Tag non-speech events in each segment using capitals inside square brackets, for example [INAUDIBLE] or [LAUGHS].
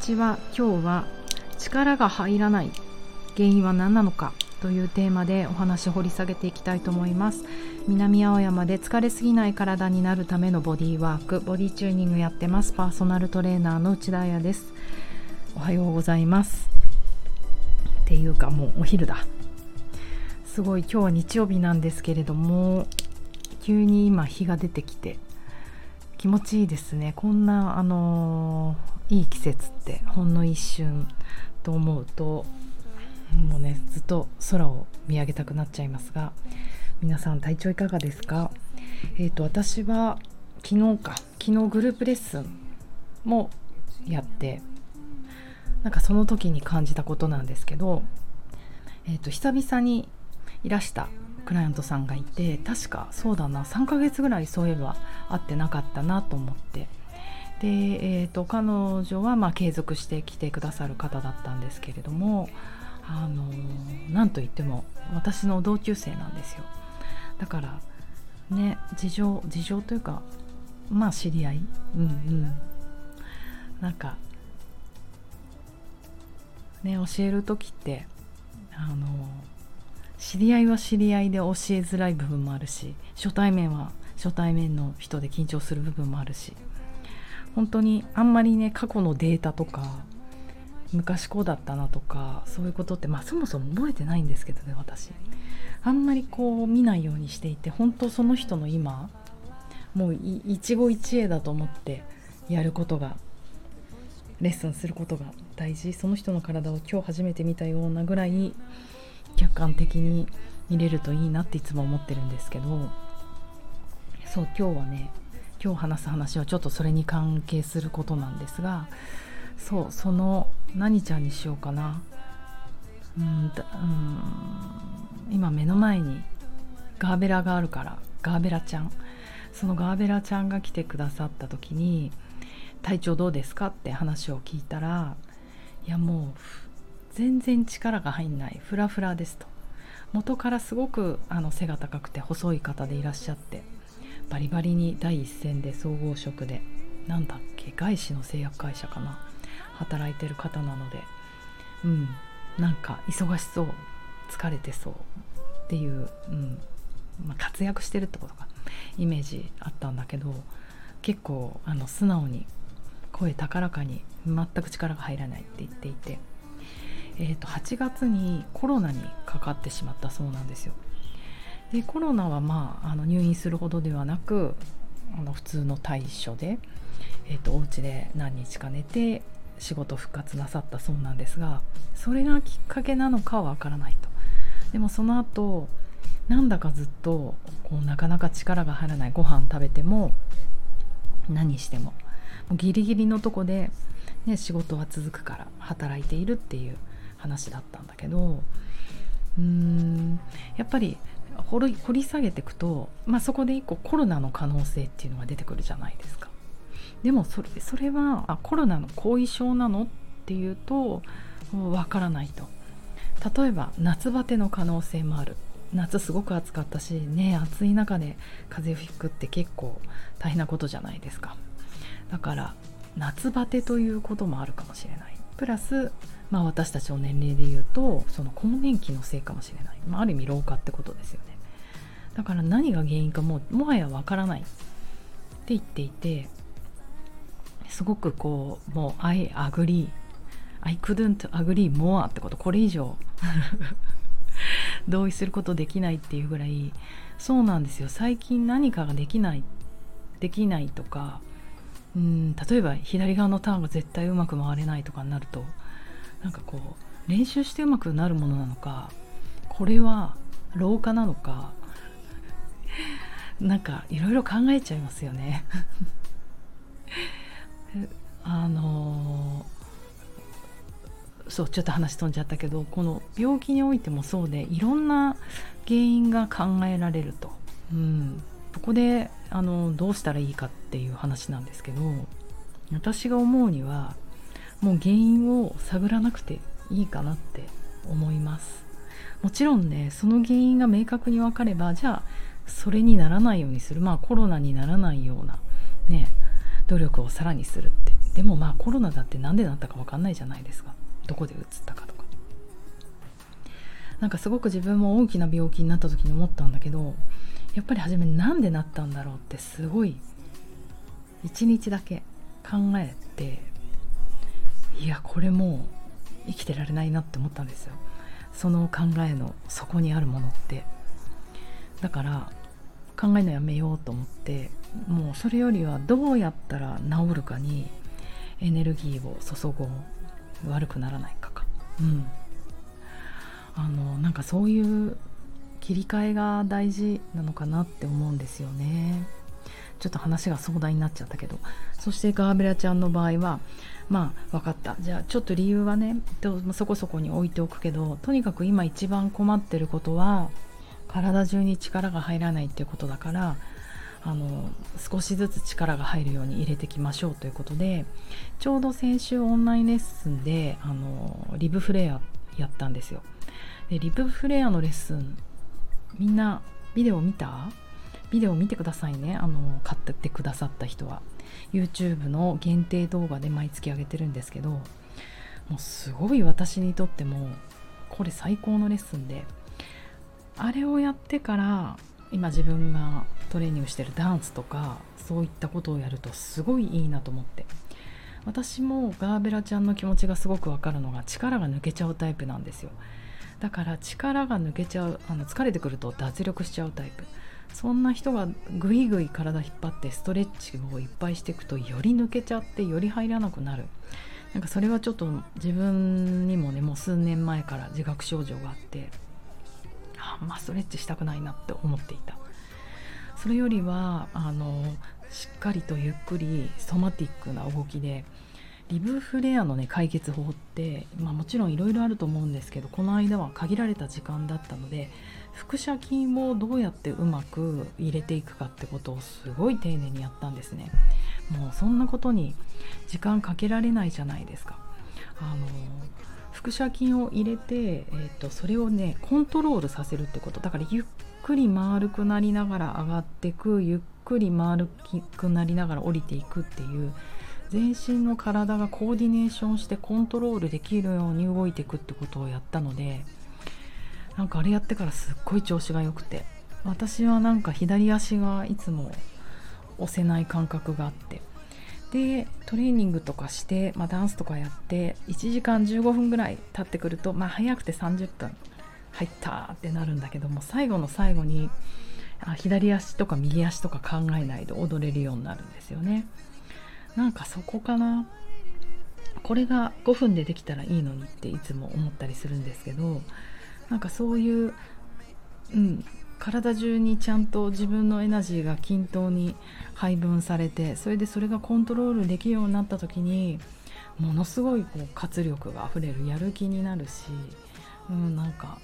ちは今日は力が入らない原因は何なのかというテーマでお話を掘り下げていきたいと思います。南青山で疲れすぎない体になるためのボディワークボディチューニングやってます。パーソナルトレーナーの内田彩です。おはようございます。っていうかもうお昼だ。すごい今日は日曜日なんですけれども急に今日が出てきて気持ちいいですね。こんなあのー、いい季節ってほんの一瞬と思うともうねずっと空を見上げたくなっちゃいますが皆さん体調いかがですか？えっ、ー、と私は昨日か昨日グループレッスンもやってなんかその時に感じたことなんですけど、えーと久々にいらしたクライアントさんがいて確かそうだな3ヶ月ぐらいそういえば会ってなかったなと思ってで、えーと、彼女はまあ継続して来てくださる方だったんですけれどもあのなんといっても私の同級生なんですよ。だからね事情事情というかまあ知り合い？うんうん。なんかね教える時ってあの知り合いは知り合いで教えづらい部分もあるし初対面は初対面の人で緊張する部分もあるし本当にあんまりね過去のデータとか昔こうだったなとかそういうことってまあそもそも覚えてないんですけどね私。あんまりこう見ないようにしていて本当その人の今もう一期一会だと思ってやることがレッスンすることが大事。その人の体を今日初めて見たようなぐらい客観的に見れるといいなっていつも思ってるんですけどそう今日はね今日話す話はちょっとそれに関係することなんですがそうその何ちゃんにしようかな。うん今目の前にガーベラがあるからガーベラちゃん。そのガーベラちゃんが来てくださった時に「体調どうですか?」って話を聞いたらいやもう全然力が入んない。フラフラですと。元からすごくあの背が高くて細い方でいらっしゃって。バリバリに第一線で総合職でなんだっけ外資の製薬会社かな働いてる方なのでうんなんか忙しそう疲れてそうっていう、うんまあ、活躍してるってことかイメージあったんだけど結構あの素直に声高らかに全く力が入らないって言っていてえー、と8月にコロナにかかってしまったそうなんですよ。でコロナは、まあ、あの入院するほどではなくあの普通の対処で、えーと、お家で何日か寝て仕事復活なさったそうなんですがそれがきっかけなのかはわからないと。でもその後なんだかずっとこうなかなか力が入らないご飯食べても何してももうギリギリのとこで、ね、仕事は続くから働いているっていう話だったんだけどうーんやっぱり掘り掘り下げていくと、まあ、そこで一個コロナの可能性っていうのが出てくるじゃないですか。でもそれそれはあコロナの後遺症なのっていうとわからないと。例えば夏バテの可能性もある夏すごく暑かったしね暑い中で風邪をひくって結構大変なことじゃないですかだから夏バテということもあるかもしれないプラスまあ、私たちの年齢で言うとその更年期のせいかもしれない、まあ、ある意味老化ってことですよね。だから何が原因かももはやわからない。って言っていてすごくこうもう I agree I couldn't agree more ってこと。これ以上 [LAUGHS] 同意することできないっていうぐらい。そうなんですよ。最近何かができない。できないとかうん例えば左側のターンが絶対うまく回れないとかになるとなんかこう練習してうまくなるものなのかこれは老化なのか [LAUGHS] なんかいろいろ考えちゃいますよね。[LAUGHS] あのー、そうちょっと話飛んじゃったけどこの病気においてもそうでいろんな原因が考えられると、うん、そこであのどうしたらいいかっていう話なんですけど私が思うにはもう原因を探らなくていいかなって思います。もちろんねその原因が明確に分かればじゃあそれにならないようにする。まあコロナにならないようなね努力をさらにするって。でもまあコロナだって何でなったか分かんないじゃないですか。どこでうつったかとか。なんかすごく自分も大きな病気になった時に思ったんだけどやっぱり初めなんでなったんだろうってすごい一日だけ考えていやこれもう生きてられないなって思ったんですよ。その考えの底にあるものって。だから考えのやめようと思ってもうそれよりはどうやったら治るかにエネルギーを注ごう。悪くならないかか。うん。あのなんかそういう切り替えが大事なのかなって思うんですよね。ちょっと話が壮大になっちゃったけど。そしてガーベラちゃんの場合はまあ分かった。じゃあちょっと理由はねそこそこに置いておくけどとにかく今一番困ってることは体中に力が入らないっていうことだからあの少しずつ力が入るように入れていきましょうということでちょうど先週オンラインレッスンであのリブフレアやったんですよ。でリブフレアのレッスンみんなビデオ見た？ビデオ見てくださいね。あの買ってくださった人は。YouTube の限定動画で毎月上げてるんですけどもうすごい私にとってもこれ最高のレッスンであれをやってから今自分がトレーニングしてるダンスとかそういったことをやるとすごいいいなと思って。私もガーベラちゃんの気持ちがすごくわかるのが力が抜けちゃうタイプなんですよ。だから力が抜けちゃうあの疲れてくると脱力しちゃうタイプ。そんな人がぐいぐい体引っ張ってストレッチをいっぱいしていくとより抜けちゃってより入らなくなる。なんかそれはちょっと自分にもねもう数年前から自覚症状があってあんまストレッチしたくないなって思っていた。それよりはあのしっかりとゆっくりソマティックな動きでリブフレアのね解決法って、まあ、もちろんいろいろあると思うんですけどこの間は限られた時間だったので腹斜筋をどうやってうまく入れていくかってことをすごい丁寧にやったんですね。もうそんなことに時間かけられないじゃないですか。あの腹斜筋を入れて、えーと、それをねコントロールさせるってこと。だからゆっくり丸くなりながら上がってくゆっくり丸くなりながら降りていくっていう全身の体がコーディネーションしてコントロールできるように動いていくってことをやったのでなんかあれやってからすっごい調子が良くて私はなんか左足がいつも押せない感覚があってでトレーニングとかして、まあ、ダンスとかやって1時間15分ぐらい経ってくると、まあ、早くて30分入ったってなるんだけども最後の最後にあ左足とか右足とか考えないで踊れるようになるんですよね。なんかそこかな。これが5分でできたらいいのにっていつも思ったりするんですけどなんかそういう、うん、体中にちゃんと自分のエナジーが均等に配分されてそれでそれがコントロールできるようになった時にものすごいこう活力があふれるやる気になるし、うん、なんか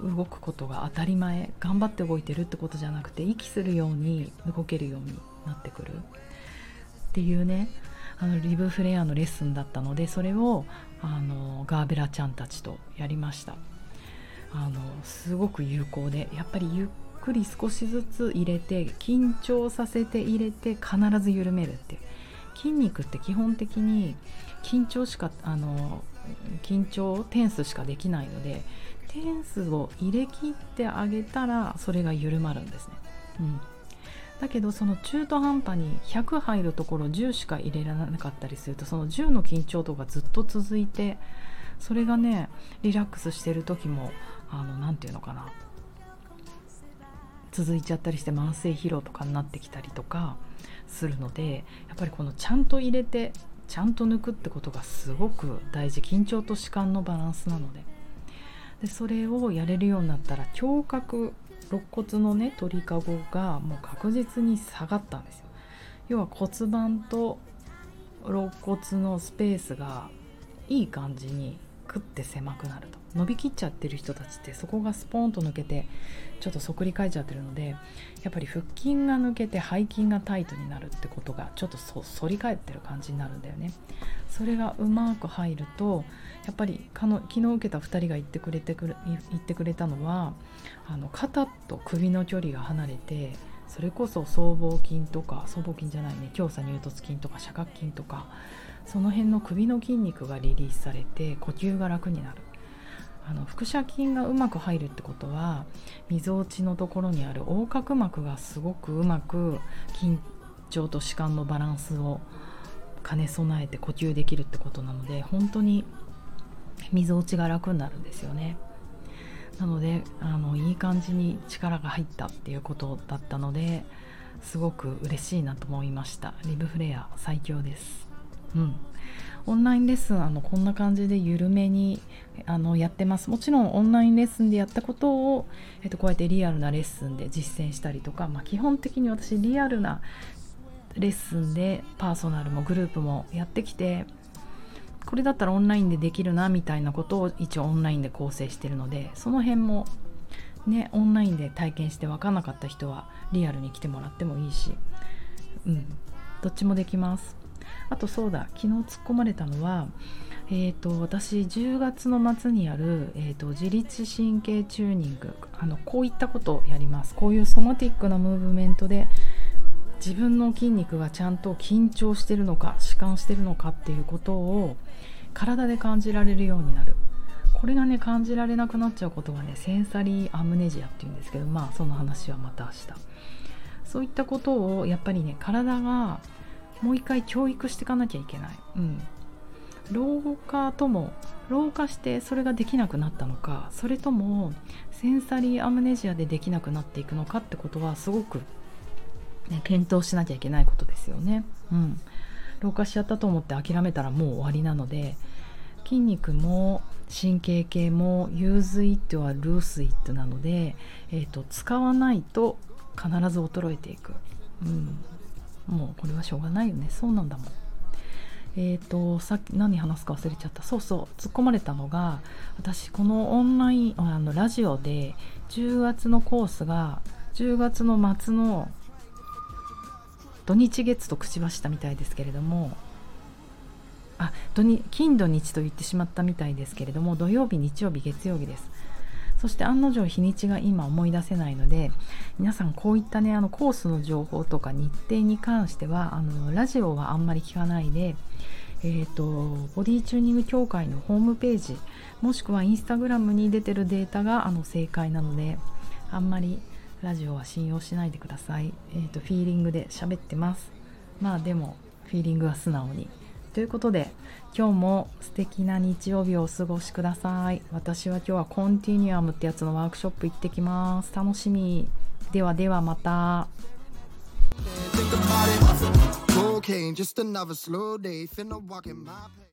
動くことが当たり前頑張って動いてるってことじゃなくて息するように動けるようになってくる。っていうねあのリブフレアのレッスンだったのでそれをあのガーベラちゃんたちとやりました。あのすごく有効でやっぱりゆっくり少しずつ入れて緊張させて入れて必ず緩めるって。筋肉って基本的に緊張しかあの緊張テンスしかできないのでテンスを入れ切ってあげたらそれが緩まるんですね、うん、だけどその中途半端に100入るところ10しか入れられなかったりするとその10の緊張度がずっと続いてそれがねリラックスしてる時も何て言うのかな続いちゃったりして慢性疲労とかになってきたりとかするのでやっぱりこのちゃんと入れてちゃんと抜くってことがすごく大事。緊張と弛緩のバランスなので。でそれをやれるようになったら胸郭肋骨のね鳥かごがもう確実に下がったんですよ。要は骨盤と肋骨のスペースがいい感じにクッて狭くなると。伸びきっちゃってる人たちってそこがスポーンと抜けてちょっとそくり返っちゃってるのでやっぱり腹筋が抜けて背筋がタイトになるってことがちょっと反り返ってる感じになるんだよね。それがうまく入るとやっぱり昨日受けた2人が言ってくれてくれ言ってくれたのはあの肩と首の距離が離れてそれこそ僧帽筋とか僧帽筋じゃないね強鎖乳突筋とか斜角筋とかその辺の首の筋肉がリリースされて呼吸が楽になる。あの腹斜筋がうまく入るってことはみぞおちのところにある横隔膜がすごくうまく緊張と弛緩のバランスを兼ね備えて呼吸できるってことなので本当にみぞおちが楽になるんですよね。なのであのいい感じに力が入ったっていうことだったのですごく嬉しいなと思いました。リブフレア最強です。うん。オンラインレッスンあのこんな感じで緩めにあのやってます。もちろんオンラインレッスンでやったことを、えっと、こうやってリアルなレッスンで実践したりとか、まあ、基本的に私リアルなレッスンでパーソナルもグループもやってきてこれだったらオンラインでできるなみたいなことを一応オンラインで構成してるのでその辺もねオンラインで体験して分かんなかった人はリアルに来てもらってもいいしうんどっちもできます。あとそうだ昨日突っ込まれたのはえーと、私10月の末にやる、えーと、自律神経チューニング。あのこういったことをやります。こういうソマティックなムーブメントで自分の筋肉がちゃんと緊張してるのか弛緩してるのかっていうことを体で感じられるようになる。これがね感じられなくなっちゃうことはねセンサリーアムネジアっていうんですけどまあその話はまた明日。そういったことをやっぱりね体がもう一回教育していかなきゃいけない、うん、老化とも老化してそれができなくなったのかそれともセンサリーアムネジアでできなくなっていくのかってことはすごく、ね、検討しなきゃいけないことですよね。うん。老化しちゃったと思って諦めたらもう終わりなので筋肉も神経系も use it は lose it なので、えーと、使わないと必ず衰えていく、うん、もうこれはしょうがないよね。そうなんだもん。えーと、さっき何話すか忘れちゃった。そうそう。突っ込まれたのが私このオンラインあのラジオで10月のコースが10月の末の土日月と口走ったみたいですけれどもあ土に金土日と言ってしまったみたいですけれども土曜日日曜日月曜日です。そして案の定日にちが今思い出せないので皆さんこういったねあのコースの情報とか日程に関してはあのラジオはあんまり聞かないでえーと、ボディチューニング協会のホームページもしくはインスタグラムに出てるデータがあの正解なのであんまりラジオは信用しないでください、えーと、フィーリングで喋ってます。まあでもフィーリングは素直に。ということで今日も素敵な日曜日をお過ごしください。私は今日はコンティニュアムってやつのワークショップ行ってきます。楽しみ。ではではまた。Cocaine, just another slow day. Finna walk in my